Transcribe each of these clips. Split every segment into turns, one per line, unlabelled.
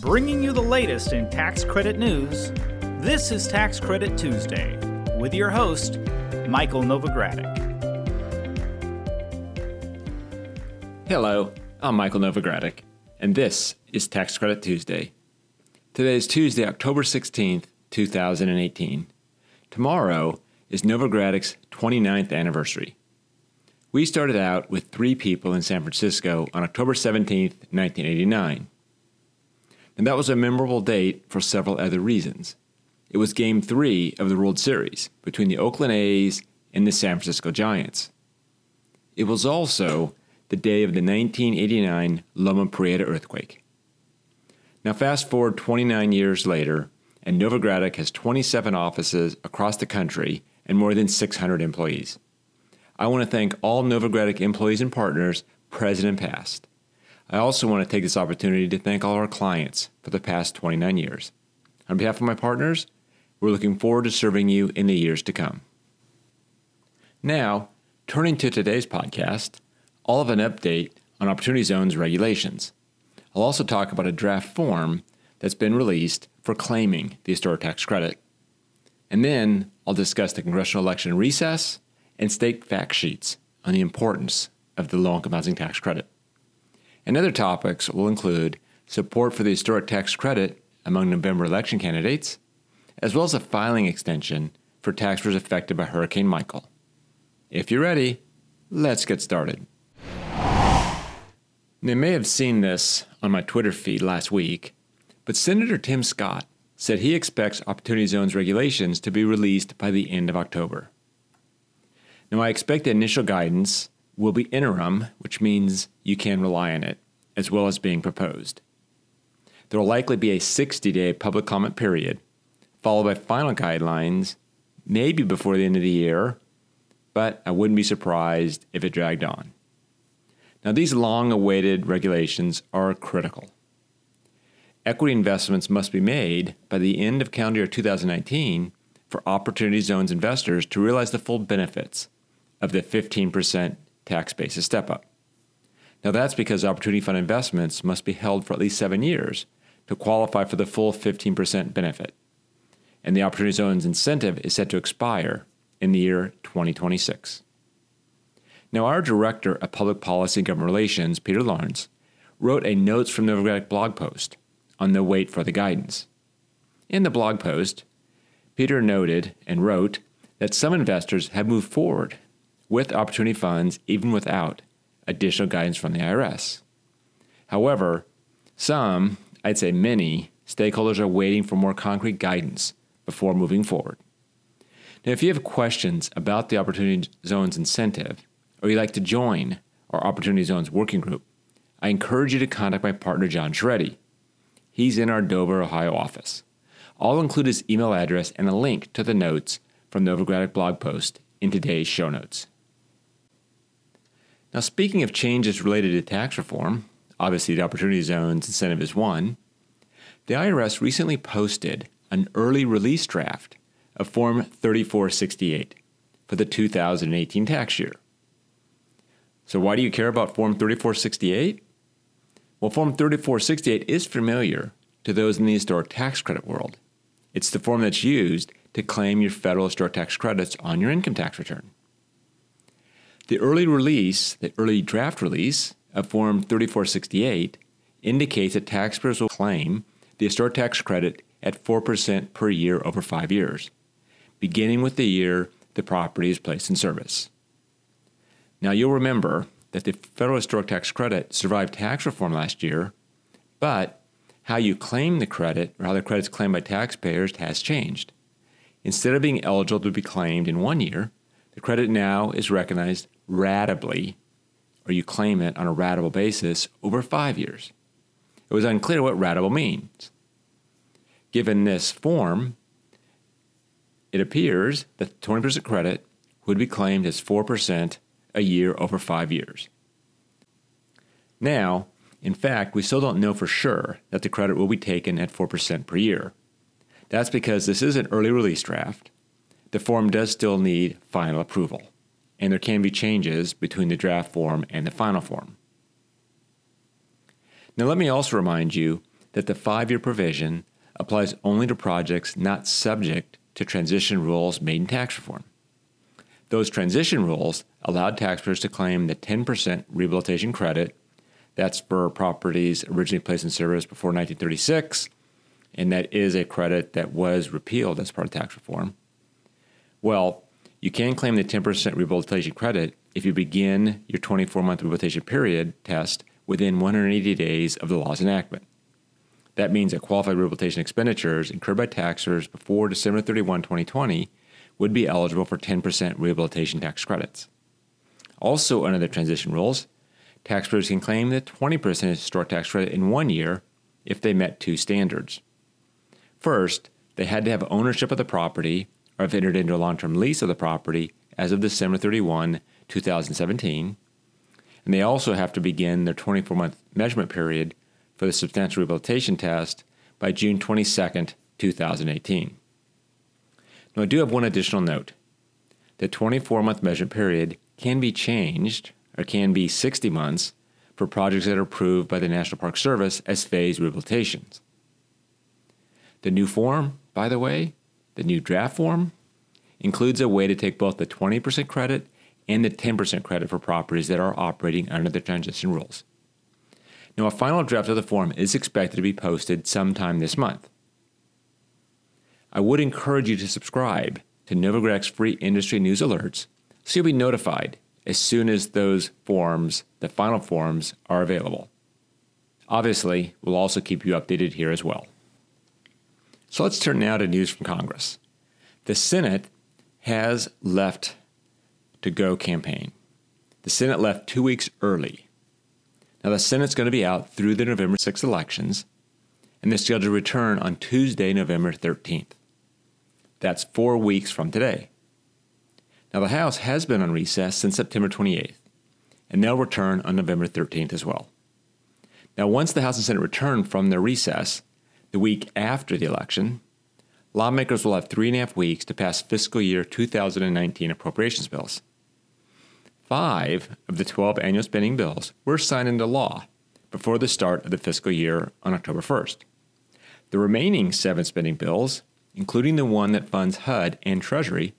Bringing you the latest in tax credit news, this is Tax Credit Tuesday with your host, Michael Novogradac.
Hello, I'm Michael Novogradac, and this is Tax Credit Tuesday. Today is Tuesday, October 16th, 2018. Tomorrow is Novogradac's 29th anniversary. We started out with three people in San Francisco on October 17th, 1989 and that was a memorable date for several other reasons. It was Game 3 of the World Series between the Oakland A's and the San Francisco Giants. It was also the day of the 1989 Loma Prieta earthquake. Now, fast forward 29 years later, and Novogradac has 27 offices across the country and more than 600 employees. I want to thank all Novogradac employees and partners, present and past. I also want to take this opportunity to thank all our clients for the past 29 years. On behalf of my partners, we're looking forward to serving you in the years to come. Now, turning to today's podcast, I'll have an update on Opportunity Zone's regulations. I'll also talk about a draft form that's been released for claiming the historic tax credit. And then I'll discuss the congressional election recess and state fact sheets on the importance of the low income housing tax credit. And other topics will include support for the historic tax credit among November election candidates, as well as a filing extension for taxpayers affected by Hurricane Michael. If you're ready, let's get started. They may have seen this on my Twitter feed last week, but Senator Tim Scott said he expects Opportunity Zone's regulations to be released by the end of October. Now, I expect the initial guidance will be interim, which means you can rely on it, as well as being proposed. There will likely be a 60 day public comment period, followed by final guidelines, maybe before the end of the year, but I wouldn't be surprised if it dragged on. Now, these long awaited regulations are critical. Equity investments must be made by the end of calendar year 2019 for Opportunity Zones investors to realize the full benefits of the 15% tax basis step up. Now, that's because Opportunity Fund investments must be held for at least seven years to qualify for the full 15% benefit. And the Opportunity Zone's incentive is set to expire in the year 2026. Now, our Director of Public Policy and Government Relations, Peter Lawrence, wrote a Notes from Novogradac blog post on the wait for the guidance. In the blog post, Peter noted and wrote that some investors have moved forward with opportunity funds even without additional guidance from the IRS. However, some, I'd say many, stakeholders are waiting for more concrete guidance before moving forward. Now, if you have questions about the Opportunity Zones incentive, or you'd like to join our Opportunity Zones working group, I encourage you to contact my partner, John Sciarretti. He's in our Dover, Ohio office. I'll include his email address and a link to the notes from the Novogradac blog post in today's show notes. Now, speaking of changes related to tax reform, obviously the Opportunity Zones incentive is one, the IRS recently posted an early release draft of Form 3468 for the 2018 tax year. So, why do you care about Form 3468? Well, Form 3468 is familiar to those in the historic tax credit world. It's the form that's used to claim your federal historic tax credits on your income tax return. The early release, the early draft release of Form 3468 indicates that taxpayers will claim the historic tax credit at 4% per year over five years, beginning with the year the property is placed in service. Now, you'll remember that the federal historic tax credit survived tax reform last year, but how you claim the credit or how the credit is claimed by taxpayers has changed. Instead of being eligible to be claimed in one year, the credit now is recognized ratably, or you claim it on a ratable basis over five years. It was unclear what ratable means. Given this form, it appears that 20% credit would be claimed as 4% a year over five years. Now, in fact, we still don't know for sure that the credit will be taken at 4% per year. That's because this is an early release draft. The form does still need final approval and there can be changes between the draft form and the final form. Now, let me also remind you that the five year provision applies only to projects not subject to transition rules made in tax reform. Those transition rules allowed taxpayers to claim the 10% rehabilitation credit. That's for properties originally placed in service before 1936, and that is a credit that was repealed as part of tax reform. Well, you can claim the 10% rehabilitation credit if you begin your 24 month rehabilitation period test within 180 days of the law's enactment. That means that qualified rehabilitation expenditures incurred by taxpayers before December 31, 2020 would be eligible for 10% rehabilitation tax credits. Also, under the transition rules, taxpayers can claim the 20% historic tax credit in one year if they met two standards. First, they had to have ownership of the property or have entered into a long term lease of the property as of December 31, 2017. And they also have to begin their 24 month measurement period for the substantial rehabilitation test by June 22, 2018. Now, I do have one additional note. The 24 month measurement period can be changed, or can be 60 months, for projects that are approved by the National Park Service as phased rehabilitations. The new form, by the way, the new draft form, includes a way to take both the 20% credit and the 10% credit for properties that are operating under the transition rules. Now, a final draft of the form is expected to be posted sometime this month. I would encourage you to subscribe to Novograd's free industry news alerts so you'll be notified as soon as those forms, the final forms, are available. Obviously, we'll also keep you updated here as well. So let's turn now to news from Congress. The Senate has left to go campaign. The Senate left two weeks early now, the Senate's going to be out through the November 6th elections, and they're scheduled to return on Tuesday, November 13th. That's four weeks from today. Now, the House has been on recess since September 28th, and they'll return on November 13th as well. Now, once the House and Senate return from their recess, the week after the election, lawmakers will have three and a half weeks to pass fiscal year 2019 appropriations bills. Five of the 12 annual spending bills were signed into law before the start of the fiscal year on October 1st. The remaining seven spending bills, including the one that funds HUD and Treasury,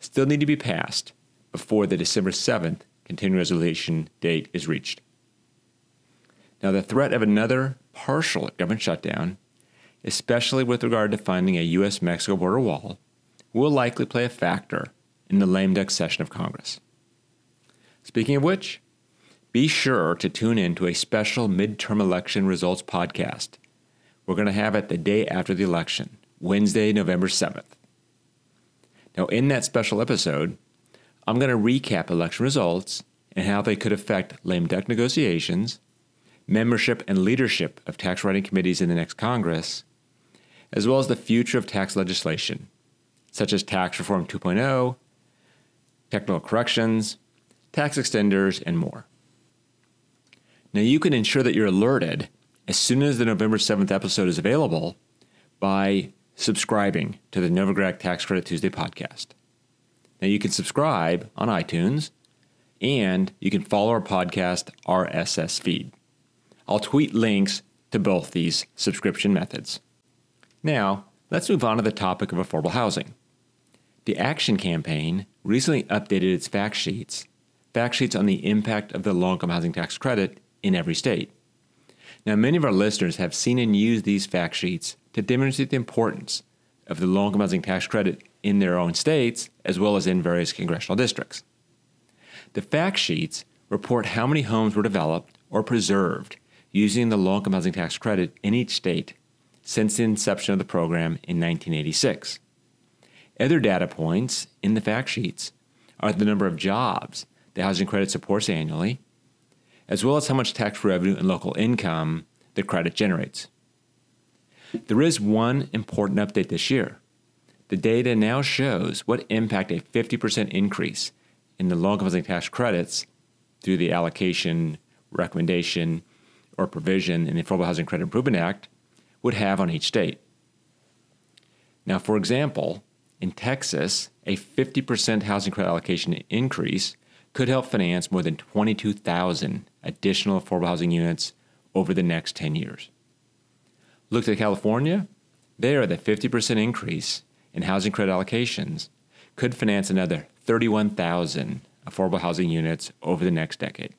still need to be passed before the December 7th continuing resolution date is reached. Now, the threat of another partial government shutdown, especially with regard to funding a U.S. Mexico border wall, will likely play a factor in the lame duck session of Congress. Speaking of which, be sure to tune in to a special midterm election results podcast. We're going to have it the day after the election, Wednesday, November 7th. Now, in that special episode, I'm going to recap election results and how they could affect lame duck negotiations, membership and leadership of tax writing committees in the next Congress, as well as the future of tax legislation, such as Tax Reform 2.0, technical corrections, tax extenders, and more. Now, you can ensure that you're alerted as soon as the November 7th episode is available by subscribing to the Novograd Tax Credit Tuesday podcast. Now, you can subscribe on iTunes and you can follow our podcast RSS feed. I'll tweet links to both these subscription methods. Now, let's move on to the topic of affordable housing. The Action Campaign recently updated its fact sheets fact sheets on the impact of the low income housing tax credit in every state. Now, many of our listeners have seen and used these fact sheets to demonstrate the importance of the low income housing tax credit in their own states as well as in various congressional districts. The fact sheets report how many homes were developed or preserved using the low income housing tax credit in each state since the inception of the program in 1986. Other data points in the fact sheets are the number of jobs the housing credit supports annually, as well as how much tax revenue and local income the credit generates. There is one important update this year. The data now shows what impact a 50% increase in the income housing tax credits through the allocation, recommendation, or provision in the Affordable Housing Credit Improvement Act would have on each state. Now, for example, in Texas, a 50% housing credit allocation increase could help finance more than 22,000 additional affordable housing units over the next 10 years. Look to California. There, the 50% increase in housing credit allocations could finance another 31,000 affordable housing units over the next decade.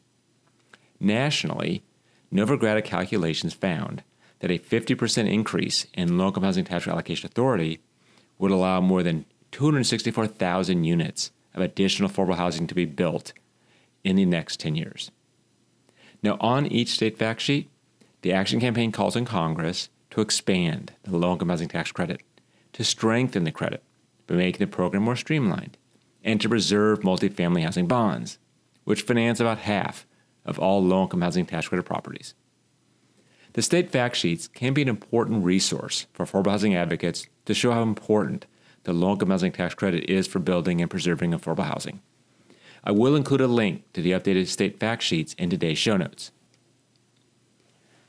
Nationally, Novogradac calculations found that a 50% increase in low income housing tax allocation authority would allow more than 264,000 units of additional affordable housing to be built in the next 10 years. Now, on each state fact sheet, the Action Campaign calls on Congress to expand the low income housing tax credit, to strengthen the credit by making the program more streamlined, and to preserve multifamily housing bonds, which finance about half of all low income housing tax credit properties. The state fact sheets can be an important resource for affordable housing advocates to show how important the low income housing tax credit is for building and preserving affordable housing. I will include a link to the updated state fact sheets in today's show notes.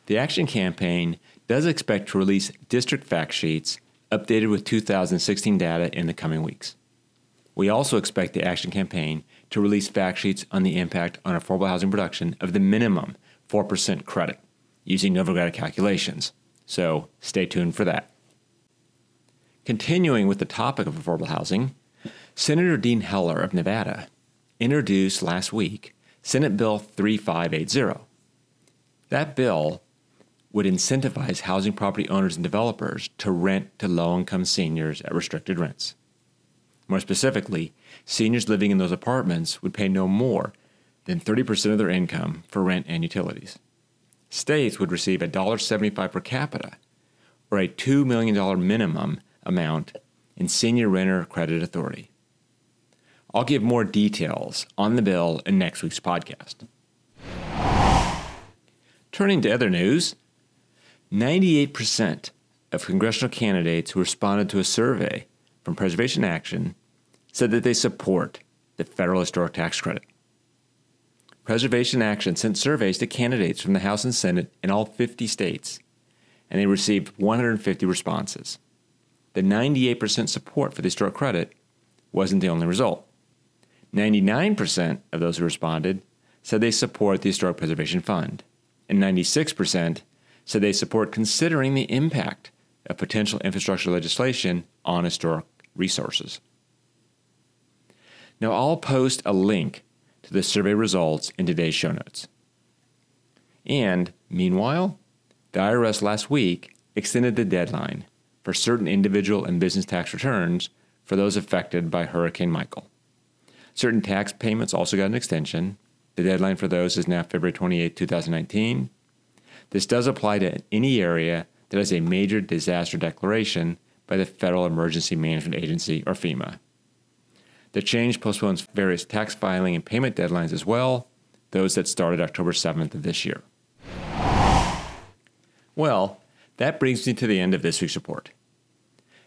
The Action Campaign does expect to release district fact sheets updated with 2016 data in the coming weeks. We also expect the Action Campaign to release fact sheets on the impact on affordable housing production of the minimum 4% credit using Novogradac calculations, so stay tuned for that. Continuing with the topic of affordable housing, Senator Dean Heller of Nevada introduced last week Senate Bill 3580. That bill would incentivize housing property owners and developers to rent to low income seniors at restricted rents. More specifically, seniors living in those apartments would pay no more than 30% of their income for rent and utilities. States would receive $1.75 per capita, or a $2 million minimum amount in Senior Renter Credit Authority. I'll give more details on the bill in next week's podcast. Turning to other news, 98% of congressional candidates who responded to a survey from Preservation Action said that they support the federal historic tax credit. Preservation Action sent surveys to candidates from the House and Senate in all 50 states, and they received 150 responses. The 98% support for the historic credit wasn't the only result. 99% of those who responded said they support the Historic Preservation Fund, and 96% said they support considering the impact of potential infrastructure legislation on historic resources. Now, I'll post a link to the survey results in today's show notes. And meanwhile, the IRS last week extended the deadline for certain individual and business tax returns for those affected by Hurricane Michael. Certain tax payments also got an extension. The deadline for those is now February 28, 2019. This does apply to any area that has a major disaster declaration by the Federal Emergency Management Agency, or FEMA. The change postpones various tax filing and payment deadlines as well, those that started October 7th of this year. Well, that brings me to the end of this week's report.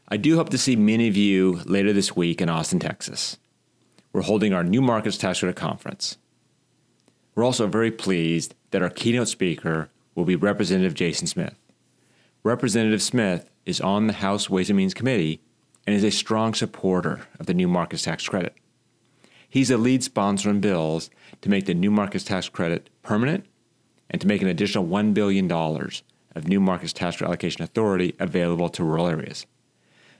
I do hope to see many of you later this week in Austin, Texas. We're holding our New Markets Tax Credit Conference. We're also very pleased that our keynote speaker will be Representative Jason Smith. Representative Smith is on the House Ways and Means Committee and is a strong supporter of the New Markets Tax Credit. He's a lead sponsor in bills to make the New Markets Tax Credit permanent and to make an additional $1 billion of New Markets Tax Allocation Authority available to rural areas.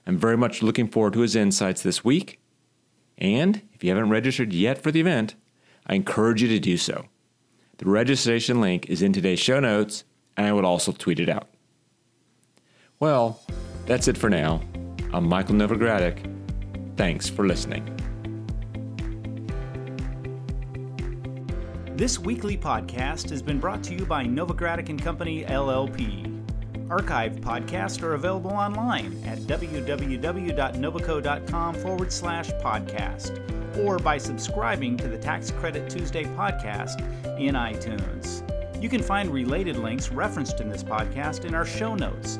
I'm very much looking forward to his insights this week. And if you haven't registered yet for the event, I encourage you to do so. The registration link is in today's show notes, and I would also tweet it out. Well, that's it for now. I'm Michael Novogradac. Thanks for listening.
This weekly podcast has been brought to you by Novogradac and Company LLP. Archived podcasts are available online at www.novoco.com forward slash podcast or by subscribing to the Tax Credit Tuesday podcast in iTunes. You can find related links referenced in this podcast in our show notes